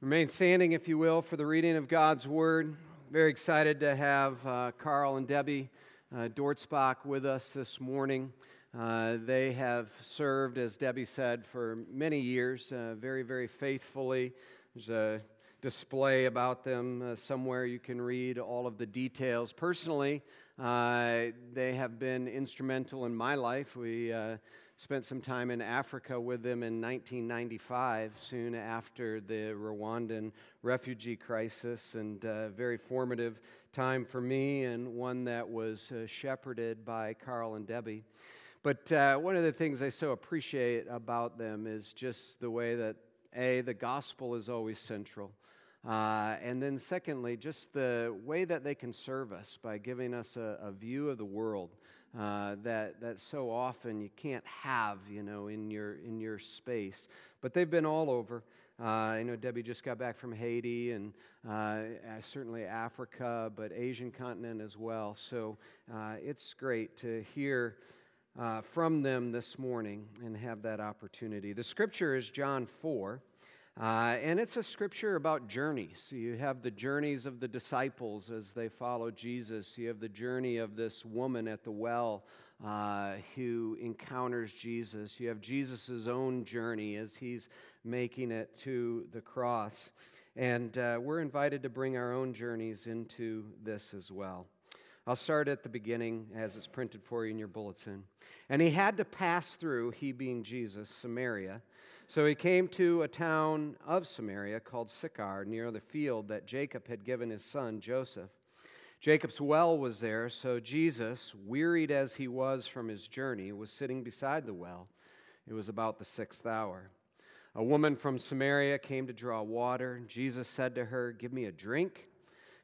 Remain standing, if you will, for the reading of God's Word. Very excited to have uh, Karl and Debbie uh, Dortzbach with us this morning. Uh, they have served, as Debbie said, for many years, uh, very, very faithfully. There's a display about them uh, somewhere you can read all of the details. Personally, uh, they have been instrumental in my life. We uh, spent some time in Africa with them in 1995, soon after the Rwandan refugee crisis, and a very formative time for me, and one that was uh, shepherded by Karl and Debbie. But uh, one of the things I so appreciate about them is just the way that, A, the gospel is always central. Uh, and then, secondly, just the way that they can serve us by giving us a, a view of the world uh, that, that so often you can't have, you know, in your, in your space. But they've been all over. Uh, I know Debbie just got back from Haiti and uh, certainly Africa, but Asian continent as well. So uh, it's great to hear uh, from them this morning and have that opportunity. The scripture is John 4. Uh, and it's a scripture about journeys. You have the journeys of the disciples as they follow Jesus. You have the journey of this woman at the well uh, who encounters Jesus. You have Jesus' own journey as he's making it to the cross. And uh, we're invited to bring our own journeys into this as well. I'll start at the beginning as it's printed for you in your bulletin. And he had to pass through, he being Jesus, Samaria. So he came to a town of Samaria called Sychar, near the field that Jacob had given his son Joseph. Jacob's well was there, so Jesus, wearied as he was from his journey, was sitting beside the well. It was about the sixth hour. A woman from Samaria came to draw water. Jesus said to her, Give me a drink.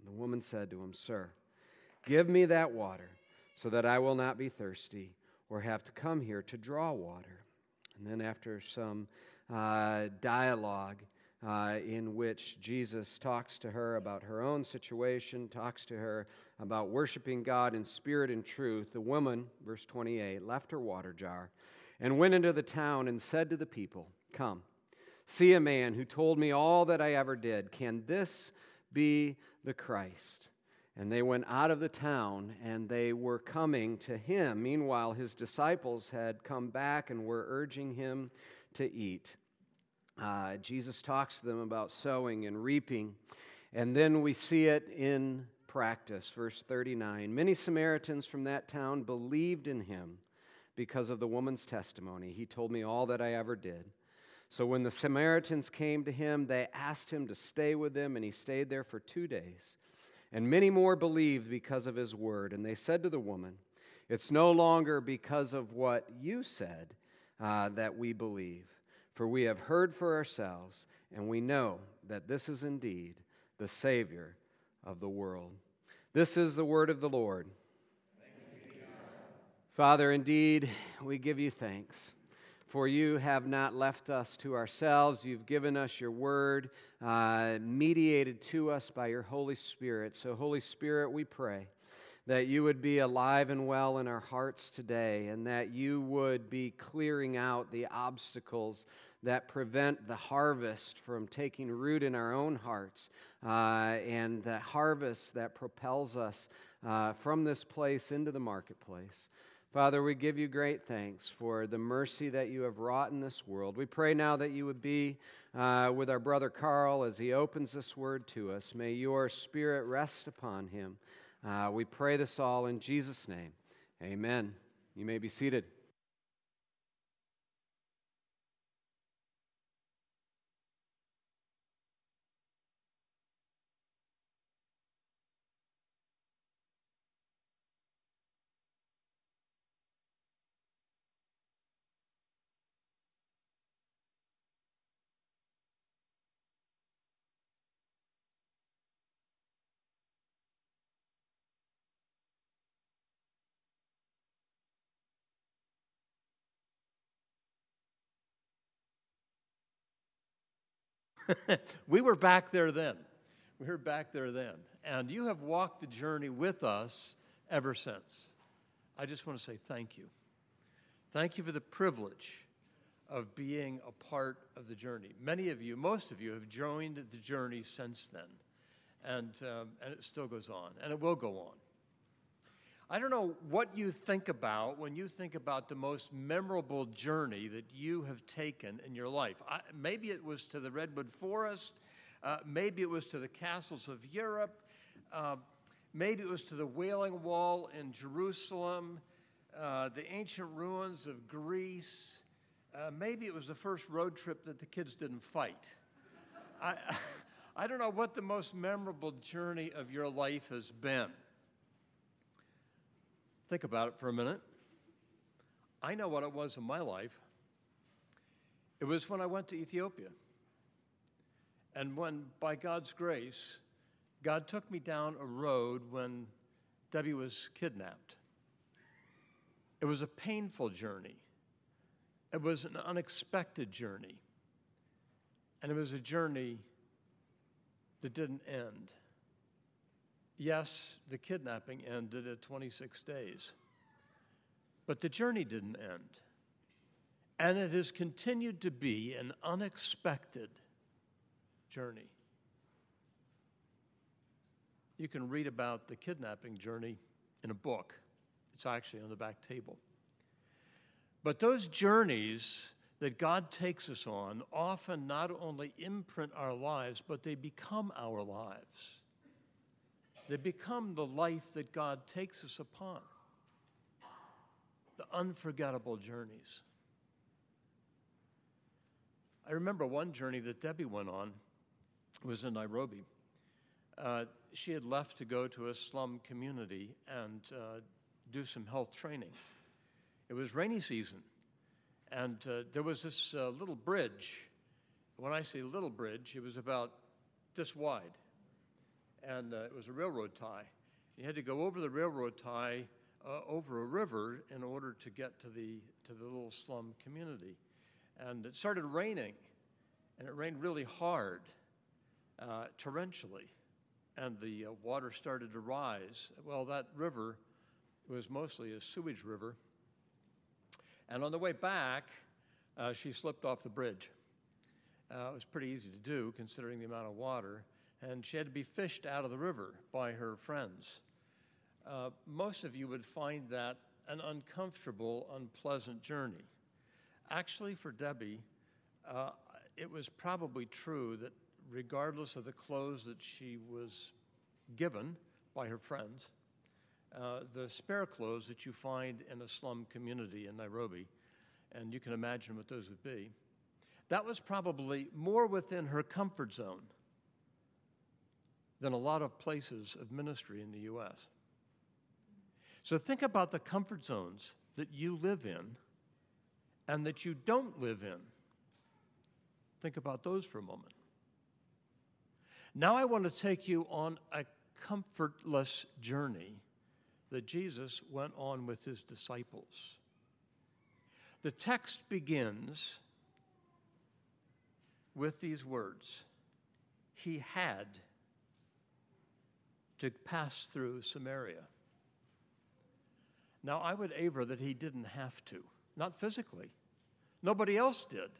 And the woman said to him, Sir, give me that water, so that I will not be thirsty or have to come here to draw water. And then, after some uh, dialogue uh, in which Jesus talks to her about her own situation, talks to her about worshiping God in spirit and truth, the woman, verse 28, left her water jar and went into the town and said to the people, Come, see a man who told me all that I ever did. Can this be the Christ? And they went out of the town and they were coming to him. Meanwhile, his disciples had come back and were urging him to eat. Uh, Jesus talks to them about sowing and reaping. And then we see it in practice. Verse 39 Many Samaritans from that town believed in him because of the woman's testimony. He told me all that I ever did. So when the Samaritans came to him, they asked him to stay with them, and he stayed there for two days. And many more believed because of his word. And they said to the woman, It's no longer because of what you said uh, that we believe, for we have heard for ourselves, and we know that this is indeed the Savior of the world. This is the word of the Lord. Father, indeed, we give you thanks. For you have not left us to ourselves. You've given us your word, uh, mediated to us by your Holy Spirit. So, Holy Spirit, we pray that you would be alive and well in our hearts today, and that you would be clearing out the obstacles that prevent the harvest from taking root in our own hearts, uh, and the harvest that propels us uh, from this place into the marketplace. Father, we give you great thanks for the mercy that you have wrought in this world. We pray now that you would be uh, with our brother Karl as he opens this word to us. May your spirit rest upon him. Uh, we pray this all in Jesus' name. Amen. You may be seated. we were back there then. We were back there then. And you have walked the journey with us ever since. I just want to say thank you. Thank you for the privilege of being a part of the journey. Many of you, most of you, have joined the journey since then. And, um, and it still goes on, and it will go on. I don't know what you think about when you think about the most memorable journey that you have taken in your life. I, maybe it was to the Redwood Forest, uh, maybe it was to the castles of Europe, uh, maybe it was to the Wailing Wall in Jerusalem, uh, the ancient ruins of Greece. Uh, maybe it was the first road trip that the kids didn't fight. I, I don't know what the most memorable journey of your life has been. Think about it for a minute. I know what it was in my life. It was when I went to Ethiopia. And when, by God's grace, God took me down a road when Debbie was kidnapped. It was a painful journey. It was an unexpected journey. And it was a journey that didn't end. Yes, the kidnapping ended at 26 days, but the journey didn't end. And it has continued to be an unexpected journey. You can read about the kidnapping journey in a book, it's actually on the back table. But those journeys that God takes us on often not only imprint our lives, but they become our lives. They become the life that God takes us upon, the unforgettable journeys. I remember one journey that Debbie went on was in Nairobi. Uh, she had left to go to a slum community and uh, do some health training. It was rainy season, and uh, there was this uh, little bridge. When I say little bridge, it was about this wide and uh, it was a railroad tie. You had to go over the railroad tie uh, over a river in order to get to the to the little slum community. And it started raining, and it rained really hard, uh, torrentially, and the uh, water started to rise. Well, that river was mostly a sewage river. And on the way back, uh, she slipped off the bridge. Uh, it was pretty easy to do considering the amount of water and she had to be fished out of the river by her friends. Uh, most of you would find that an uncomfortable, unpleasant journey. Actually, for Debbie, uh, it was probably true that regardless of the clothes that she was given by her friends, uh, the spare clothes that you find in a slum community in Nairobi, and you can imagine what those would be, that was probably more within her comfort zone than a lot of places of ministry in the U.S. So think about the comfort zones that you live in and that you don't live in. Think about those for a moment. Now I want to take you on a comfortless journey that Jesus went on with his disciples. The text begins with these words He had to pass through Samaria. Now, I would aver that he didn't have to, not physically. Nobody else did.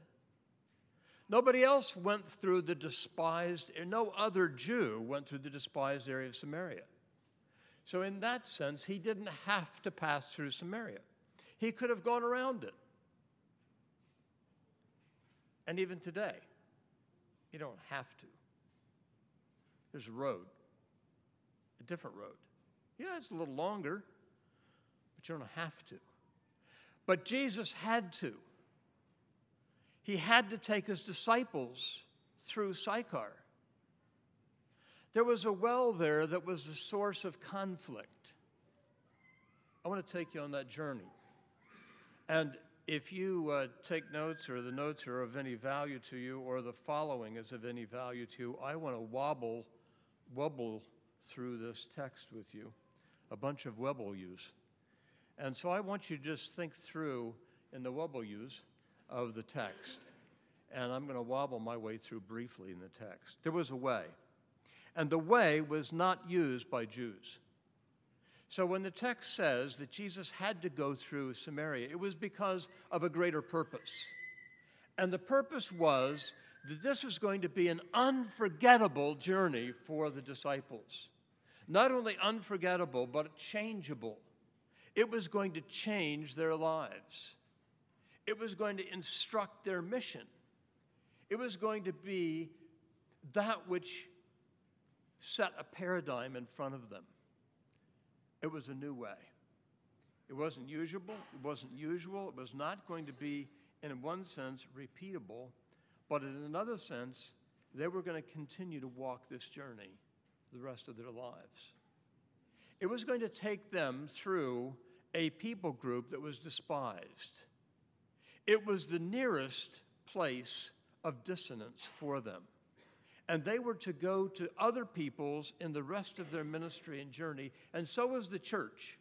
Nobody else went through the despised, no other Jew went through the despised area of Samaria. So, in that sense, he didn't have to pass through Samaria. He could have gone around it. And even today, you don't have to. There's a road, a different road. Yeah, it's a little longer, but you don't have to. But Jesus had to. He had to take his disciples through Sychar. There was a well there that was a source of conflict. I want to take you on that journey. And if you uh, take notes or the notes are of any value to you or the following is of any value to you, I want to wobble, wobble through this text with you, a bunch of W's. And so I want you to just think through in the W's of the text. And I'm going to wobble my way through briefly in the text. There was a way. And the way was not used by Jews. So when the text says that Jesus had to go through Samaria, it was because of a greater purpose. And the purpose was that this was going to be an unforgettable journey for the disciples. Not only unforgettable, but changeable. It was going to change their lives, it was going to instruct their mission. It was going to be that which set a paradigm in front of them. It was a new way. It wasn't usual, it wasn't usual, it was not going to be, in one sense, repeatable, but in another sense, they were going to continue to walk this journey the rest of their lives. It was going to take them through a people group that was despised. It was the nearest place of dissonance for them and they were to go to other peoples in the rest of their ministry and journey, and so was the church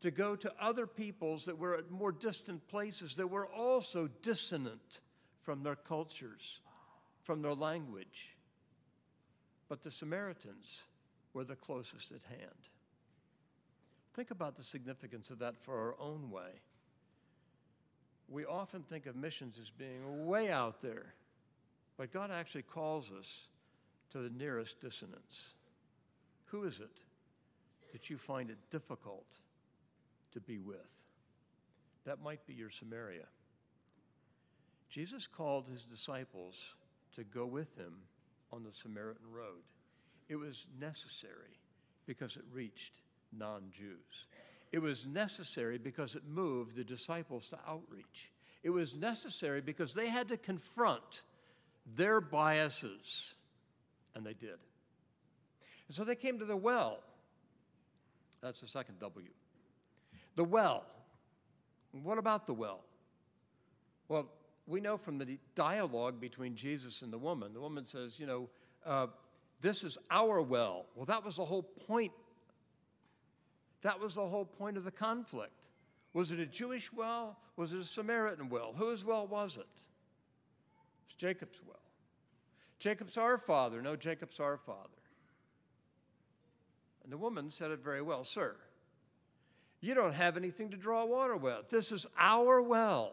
to go to other peoples that were at more distant places that were also dissonant from their cultures, from their language. But the Samaritans were the closest at hand. Think about the significance of that for our own way. We often think of missions as being way out there but God actually calls us to the nearest dissonance. Who is it that you find it difficult to be with? That might be your Samaria. Jesus called his disciples to go with him on the Samaritan road. It was necessary because it reached non Jews. It was necessary because it moved the disciples to outreach. It was necessary because they had to confront their biases. And they did. And so they came to the well. That's the second W. The well. What about the well? Well, we know from the dialogue between Jesus and the woman, the woman says, You know, uh, this is our well. Well, that was the whole point. That was the whole point of the conflict. Was it a Jewish well? Was it a Samaritan well? Whose well was it? It's Jacob's well. Jacob's our father. No, Jacob's our father. And the woman said it very well Sir, you don't have anything to draw water with. This is our well.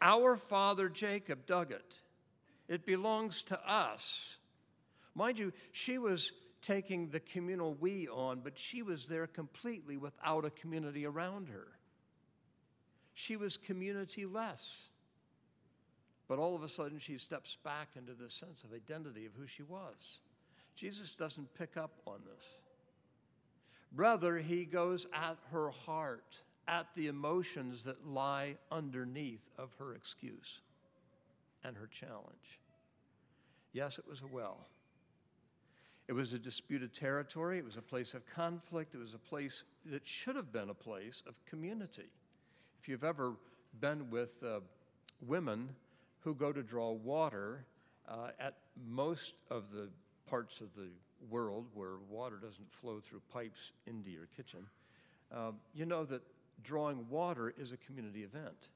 Our father Jacob dug it, it belongs to us. Mind you, she was taking the communal we on, but she was there completely without a community around her. She was community less. But all of a sudden, she steps back into the sense of identity of who she was. Jesus doesn't pick up on this. Rather, he goes at her heart, at the emotions that lie underneath of her excuse and her challenge. Yes, it was a well. It was a disputed territory. It was a place of conflict. It was a place that should have been a place of community. If you've ever been with uh, women who go to draw water uh, at most of the parts of the world where water doesn't flow through pipes into your kitchen, uh, you know that drawing water is a community event.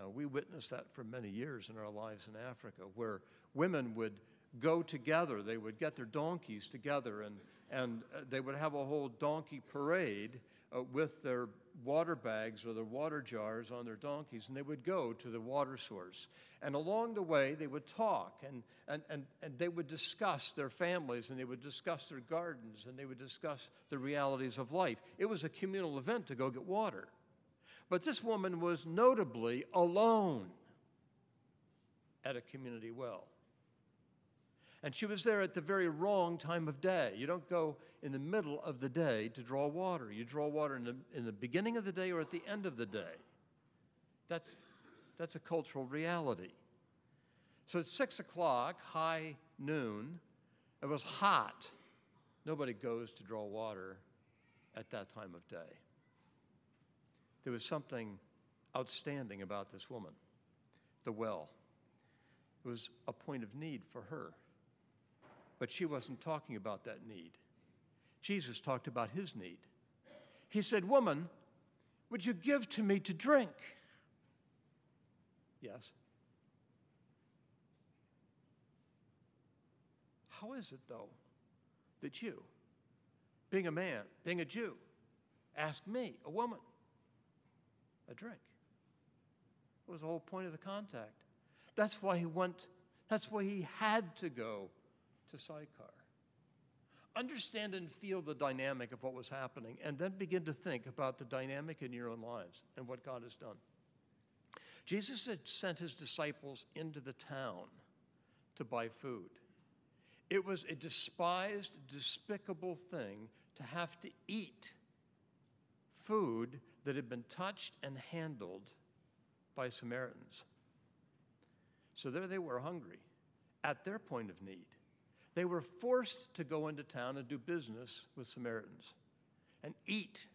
Uh, we witnessed that for many years in our lives in Africa, where women would go together. They would get their donkeys together and, and uh, they would have a whole donkey parade uh, with their water bags or their water jars on their donkeys, and they would go to the water source. And along the way, they would talk and, and, and, and they would discuss their families and they would discuss their gardens and they would discuss the realities of life. It was a communal event to go get water. But this woman was notably alone at a community well. And she was there at the very wrong time of day. You don't go in the middle of the day to draw water. You draw water in the, in the beginning of the day or at the end of the day. That's, that's a cultural reality. So it's six o'clock, high noon. It was hot. Nobody goes to draw water at that time of day. There was something outstanding about this woman, the well. It was a point of need for her. But she wasn't talking about that need. Jesus talked about his need. He said, Woman, would you give to me to drink? Yes. How is it, though, that you, being a man, being a Jew, ask me, a woman, a drink? It was the whole point of the contact. That's why he went, that's why he had to go to Sychar. Understand and feel the dynamic of what was happening, and then begin to think about the dynamic in your own lives and what God has done. Jesus had sent his disciples into the town to buy food. It was a despised, despicable thing to have to eat food that had been touched and handled by Samaritans. So there they were, hungry, at their point of need. They were forced to go into town and do business with Samaritans and eat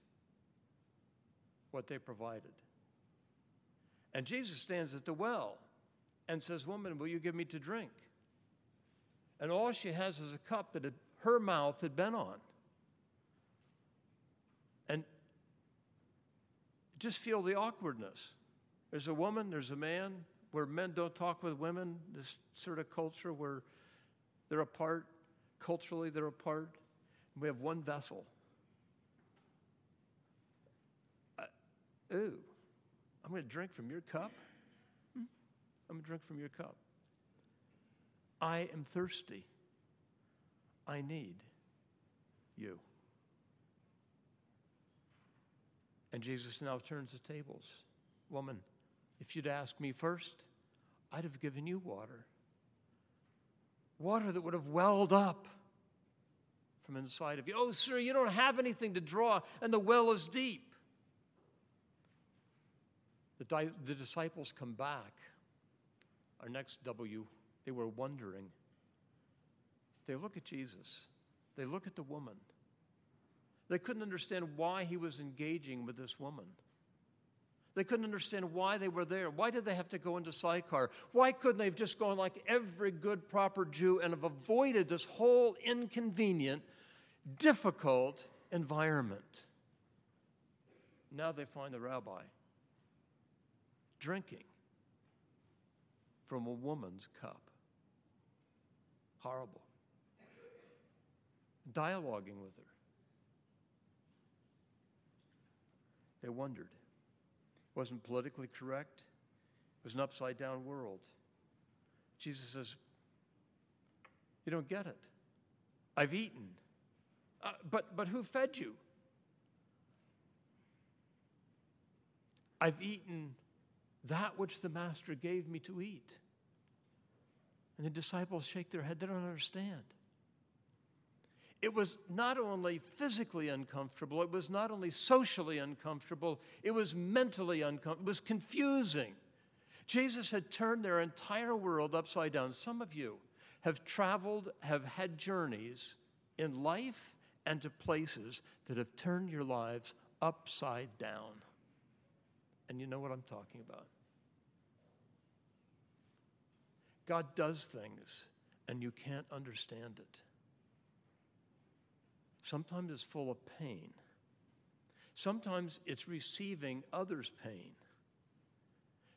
what they provided. And Jesus stands at the well and says, Woman, will you give me to drink? And all she has is a cup that had, her mouth had been on. And just feel the awkwardness. There's a woman, there's a man, where men don't talk with women, this sort of culture where they're apart, culturally, they're apart. We have one vessel. Uh, ooh, I'm going to drink from your cup? I'm going to drink from your cup. I am thirsty. I need you. And Jesus now turns the tables. Woman, if you'd asked me first, I'd have given you water. Water that would have welled up from inside of you. Oh, sir, you don't have anything to draw, and the well is deep. The, di- the disciples come back. Our next W, they were wondering. They look at Jesus, they look at the woman. They couldn't understand why he was engaging with this woman. They couldn't understand why they were there. Why did they have to go into Sychar? Why couldn't they have just gone like every good, proper Jew and have avoided this whole inconvenient, difficult environment? Now they find the rabbi drinking from a woman's cup. Horrible. Dialoguing with her. They wondered wasn't politically correct. It was an upside down world. Jesus says, You don't get it. I've eaten. Uh, but, but who fed you? I've eaten that which the Master gave me to eat. And the disciples shake their head, they don't understand. It was not only physically uncomfortable, it was not only socially uncomfortable, it was mentally uncomfortable, it was confusing. Jesus had turned their entire world upside down. Some of you have traveled, have had journeys in life and to places that have turned your lives upside down. And you know what I'm talking about. God does things, and you can't understand it. Sometimes it's full of pain. Sometimes it's receiving others' pain.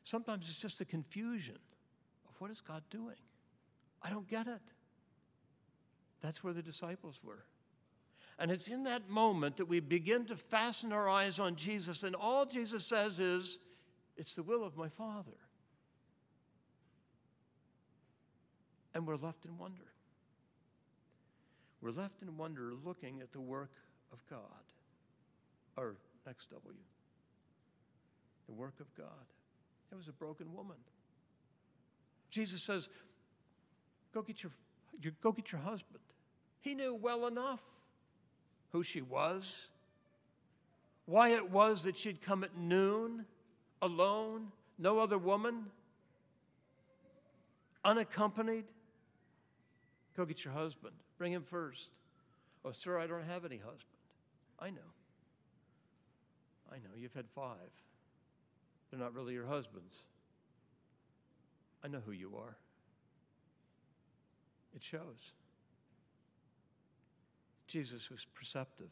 Sometimes it's just a confusion of what is God doing? I don't get it. That's where the disciples were. And it's in that moment that we begin to fasten our eyes on Jesus, and all Jesus says is, It's the will of my Father. And we're left in wonder. We're left in wonder looking at the work of God. Or next W. the work of God. It was a broken woman. Jesus says, Go get your, go get your husband. He knew well enough who she was, why it was that she'd come at noon alone, no other woman, unaccompanied. Go get your husband. Bring him first. Oh, sir, I don't have any husband. I know. I know. You've had five. They're not really your husbands. I know who you are. It shows. Jesus was perceptive,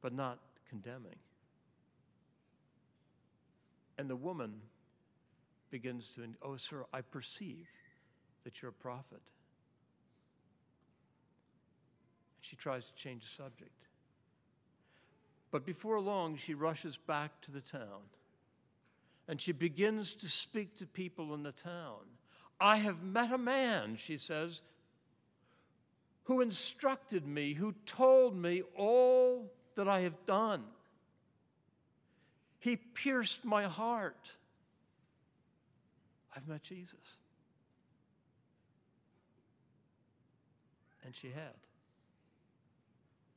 but not condemning. And the woman begins to, oh, sir, I perceive that you're a prophet. She tries to change the subject. But before long, she rushes back to the town and she begins to speak to people in the town. I have met a man, she says, who instructed me, who told me all that I have done. He pierced my heart. I've met Jesus. And she had.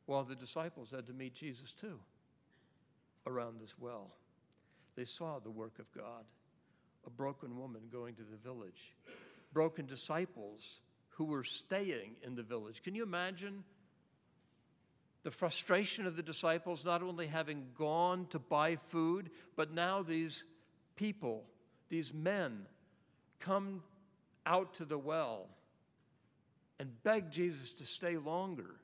Well, the disciples had to meet Jesus too around this well. They saw the work of God a broken woman going to the village, broken disciples who were staying in the village. Can you imagine the frustration of the disciples not only having gone to buy food, but now these people, these men, come out to the well and beg Jesus to stay longer.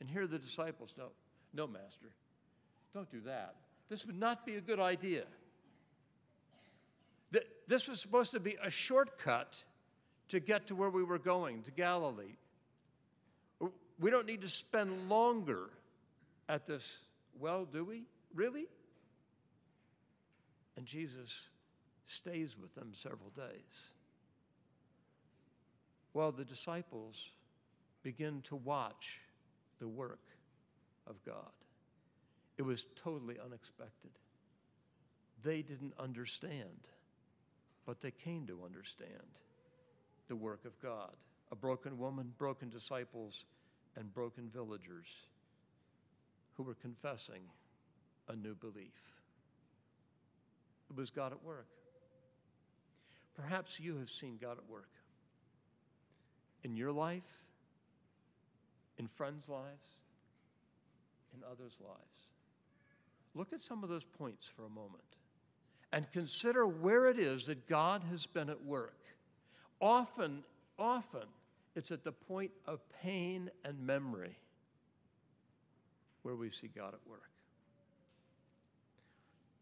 And here the disciples, no, no, Master, don't do that. This would not be a good idea. This was supposed to be a shortcut to get to where we were going, to Galilee. We don't need to spend longer at this well, do we? Really? And Jesus stays with them several days. Well, the disciples begin to watch the work of God. It was totally unexpected. They didn't understand, but they came to understand the work of God. A broken woman, broken disciples, and broken villagers who were confessing a new belief. It was God at work. Perhaps you have seen God at work in your life, in friends' lives, in others' lives. Look at some of those points for a moment and consider where it is that God has been at work. Often, often, it's at the point of pain and memory where we see God at work.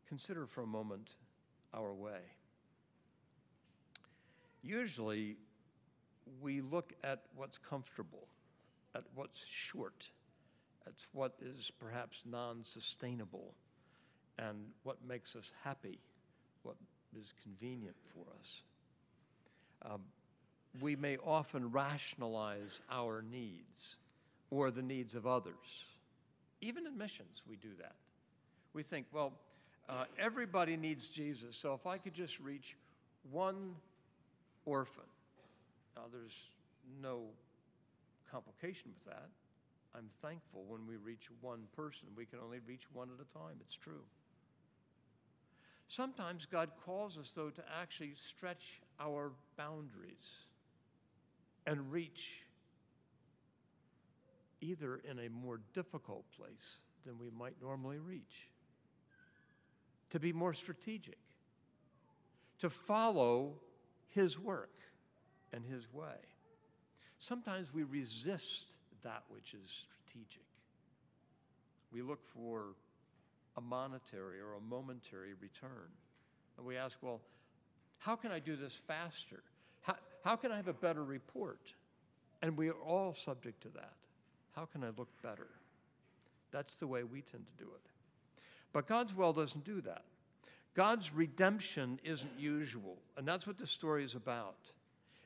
Consider for a moment our way. Usually, we look at what's comfortable, at what's short, at what is perhaps non sustainable, and what makes us happy, what is convenient for us. Um, we may often rationalize our needs or the needs of others. Even in missions, we do that. We think, well, uh, everybody needs Jesus, so if I could just reach one orphan, now there's no complication with that. I'm thankful when we reach one person. We can only reach one at a time. It's true. Sometimes God calls us, though, to actually stretch our boundaries and reach either in a more difficult place than we might normally reach, to be more strategic, to follow His work and His way. Sometimes we resist that which is strategic. We look for a monetary or a momentary return. And we ask, well, how can I do this faster? How, how can I have a better report? And we are all subject to that. How can I look better? That's the way we tend to do it. But God's well doesn't do that. God's redemption isn't usual, and that's what the story is about.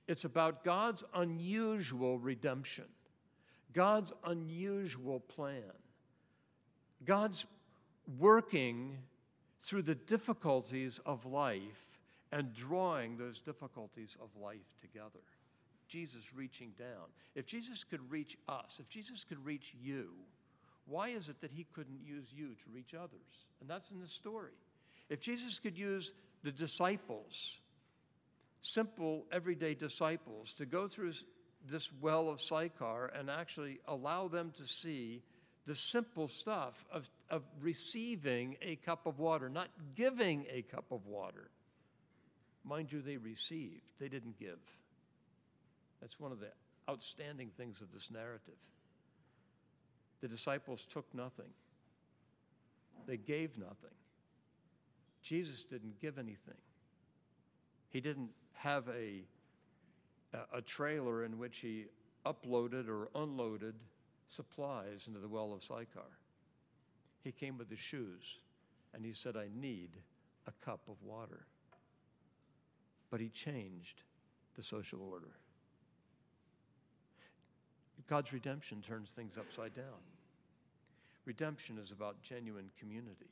It's about God's unusual redemption, God's unusual plan, God's working through the difficulties of life and drawing those difficulties of life together. Jesus reaching down. If Jesus could reach us, if Jesus could reach you, why is it that he couldn't use you to reach others? And that's in the story. If Jesus could use the disciples, simple, everyday disciples, to go through this well of Sychar and actually allow them to see the simple stuff of, of receiving a cup of water, not giving a cup of water. Mind you, they received, they didn't give. That's one of the outstanding things of this narrative. The disciples took nothing, they gave nothing. Jesus didn't give anything. He didn't have a, a, trailer in which he uploaded or unloaded supplies into the well of Sychar. He came with his shoes and he said, I need a cup of water. But he changed the social order. God's redemption turns things upside down. Redemption is about genuine community.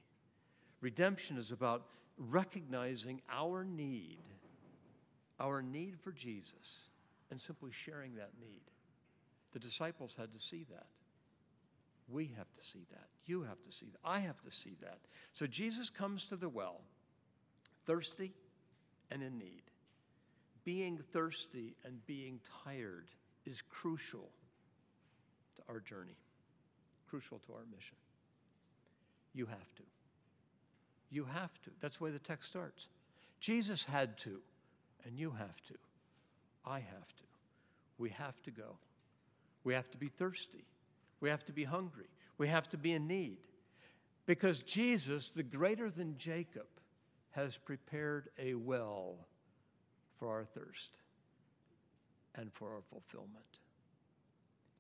Redemption is about recognizing our need, our need for Jesus, and simply sharing that need. The disciples had to see that. We have to see that. You have to see that. I have to see that. So Jesus comes to the well, thirsty and in need. Being thirsty and being tired is crucial to our journey, crucial to our mission. You have to. You have to. That's the way the text starts. Jesus had to, and you have to. I have to. We have to go. We have to be thirsty. We have to be hungry. We have to be in need. Because Jesus, the greater than Jacob, has prepared a well for our thirst and for our fulfillment.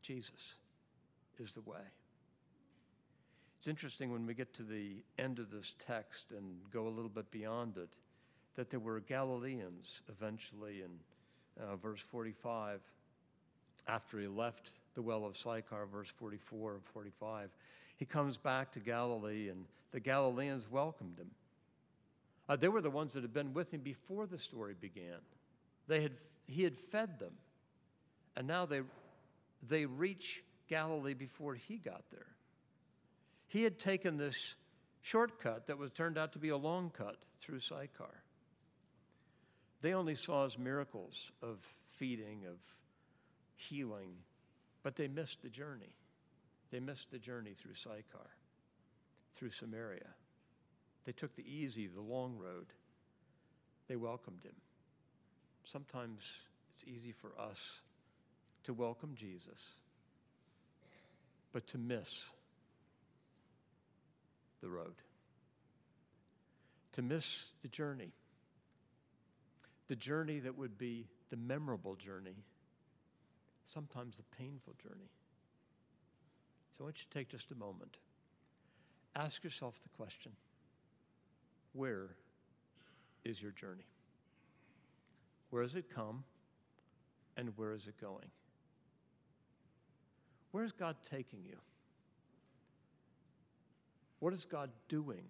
Jesus is the way. It's interesting when we get to the end of this text and go a little bit beyond it that there were Galileans eventually in uh, verse 45 after he left the well of Sychar, verse 44 and 45. He comes back to Galilee, and the Galileans welcomed him. Uh, they were the ones that had been with him before the story began. They had, he had fed them, and now they, they reach Galilee before he got there. He had taken this shortcut that was turned out to be a long cut through Sychar. They only saw his miracles of feeding, of healing, but they missed the journey. They missed the journey through Sychar, through Samaria. They took the easy, the long road. They welcomed him. Sometimes it's easy for us to welcome Jesus, but to miss the road, to miss the journey, the journey that would be the memorable journey sometimes the painful journey. So I want you to take just a moment. Ask yourself the question where is your journey? Where has it come and where is it going? Where is God taking you? What is God doing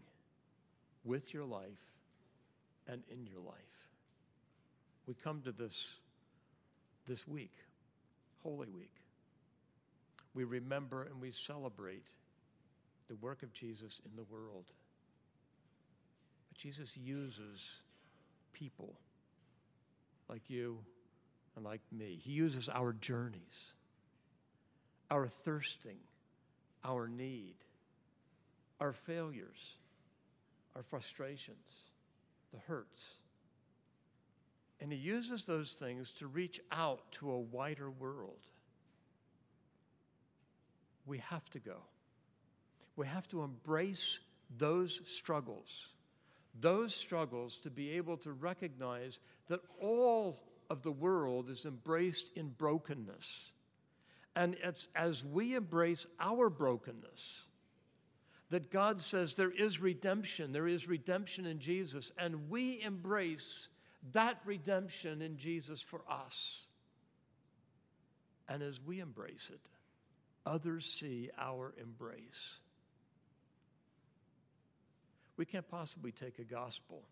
with your life and in your life? We come to this this week Holy Week, we remember and we celebrate the work of Jesus in the world. But Jesus uses people like you and like me. He uses our journeys, our thirsting, our need, our failures, our frustrations, the hurts and he uses those things to reach out to a wider world. We have to go. We have to embrace those struggles, those struggles to be able to recognize that all of the world is embraced in brokenness. And it's as we embrace our brokenness that God says there is redemption, there is redemption in Jesus, and we embrace that redemption in Jesus for us. And as we embrace it, others see our embrace. We can't possibly take a gospel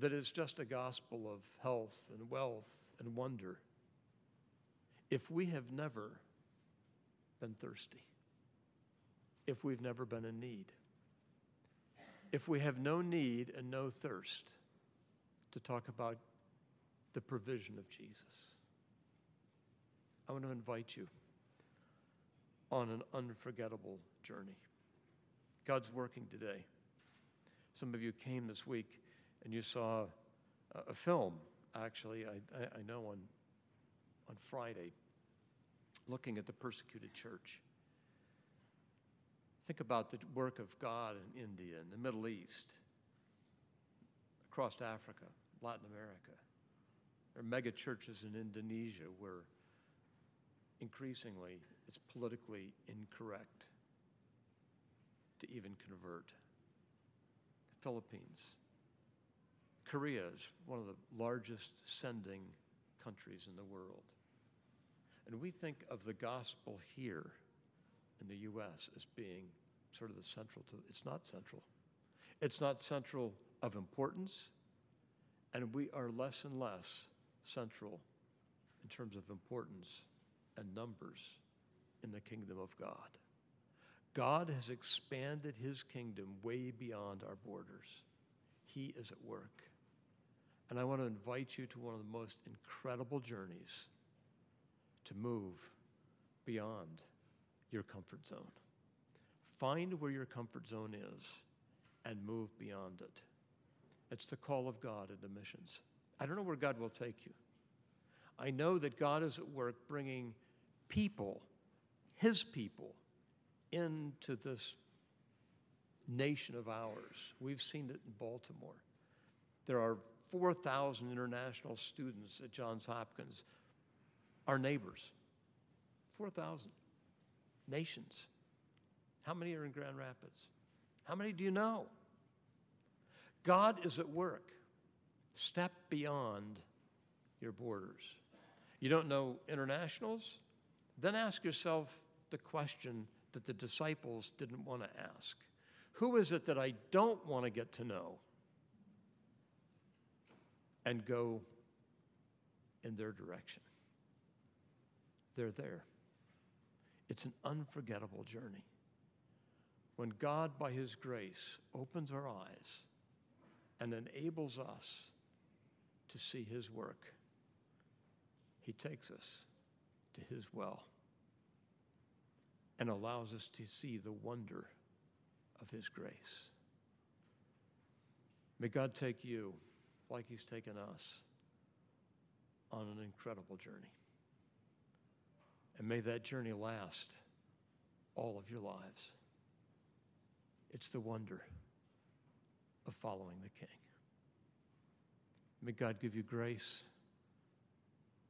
that is just a gospel of health and wealth and wonder if we have never been thirsty, if we've never been in need, if we have no need and no thirst to talk about the provision of Jesus. I want to invite you on an unforgettable journey. God's working today. Some of you came this week and you saw a, film, actually, I, I, know on, on Friday, looking at the persecuted church. Think about the work of God in India and the Middle East, across Africa, Latin America. There are mega churches in Indonesia where increasingly it's politically incorrect to even convert. The Philippines. Korea is one of the largest sending countries in the world. And we think of the gospel here in the U.S. as being sort of the central to it's not central. It's not central of importance, and we are less and less central in terms of importance and numbers in the kingdom of God. God has expanded his kingdom way beyond our borders. He is at work. And I want to invite you to one of the most incredible journeys to move beyond your comfort zone. Find where your comfort zone is and move beyond it. It's the call of God into missions. I don't know where God will take you. I know that God is at work bringing people, His people, into this nation of ours. We've seen it in Baltimore. There are 4,000 international students at Johns Hopkins, our neighbors. 4,000 nations. How many are in Grand Rapids? How many do you know? God is at work. Step beyond your borders. You don't know internationals? Then ask yourself the question that the disciples didn't want to ask Who is it that I don't want to get to know? And go in their direction. They're there. It's an unforgettable journey. When God, by His grace, opens our eyes and enables us to see His work, He takes us to His well and allows us to see the wonder of His grace. May God take you like He's taken us on an incredible journey. And may that journey last all of your lives. It's the wonder of following the King. May God give you grace.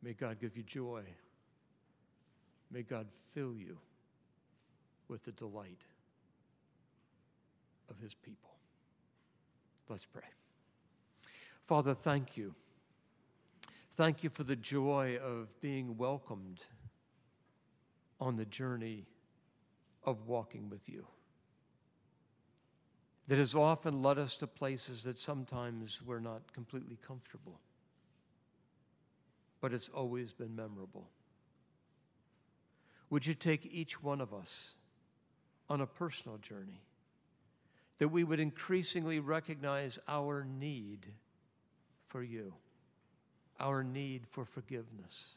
May God give you joy. May God fill you with the delight of his people. Let's pray. Father, thank you. Thank you for the joy of being welcomed on the journey of walking with you. That has often led us to places that sometimes we're not completely comfortable, but it's always been memorable. Would you take each one of us on a personal journey? That we would increasingly recognize our need for you, our need for forgiveness,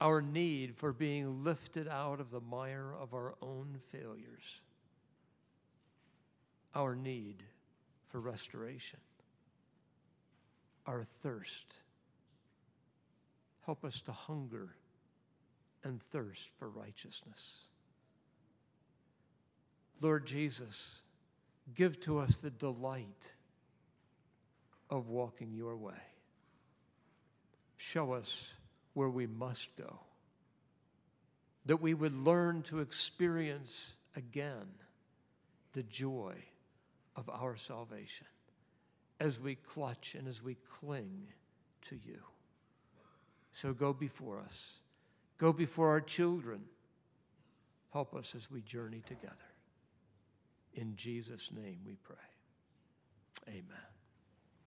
our need for being lifted out of the mire of our own failures, our need for restoration, our thirst. Help us to hunger and thirst for righteousness. Lord Jesus, give to us the delight of walking your way. Show us where we must go, that we would learn to experience again the joy of our salvation as we clutch and as we cling to you. So go before us Go before our children. Help us as we journey together. In Jesus' name we pray. Amen.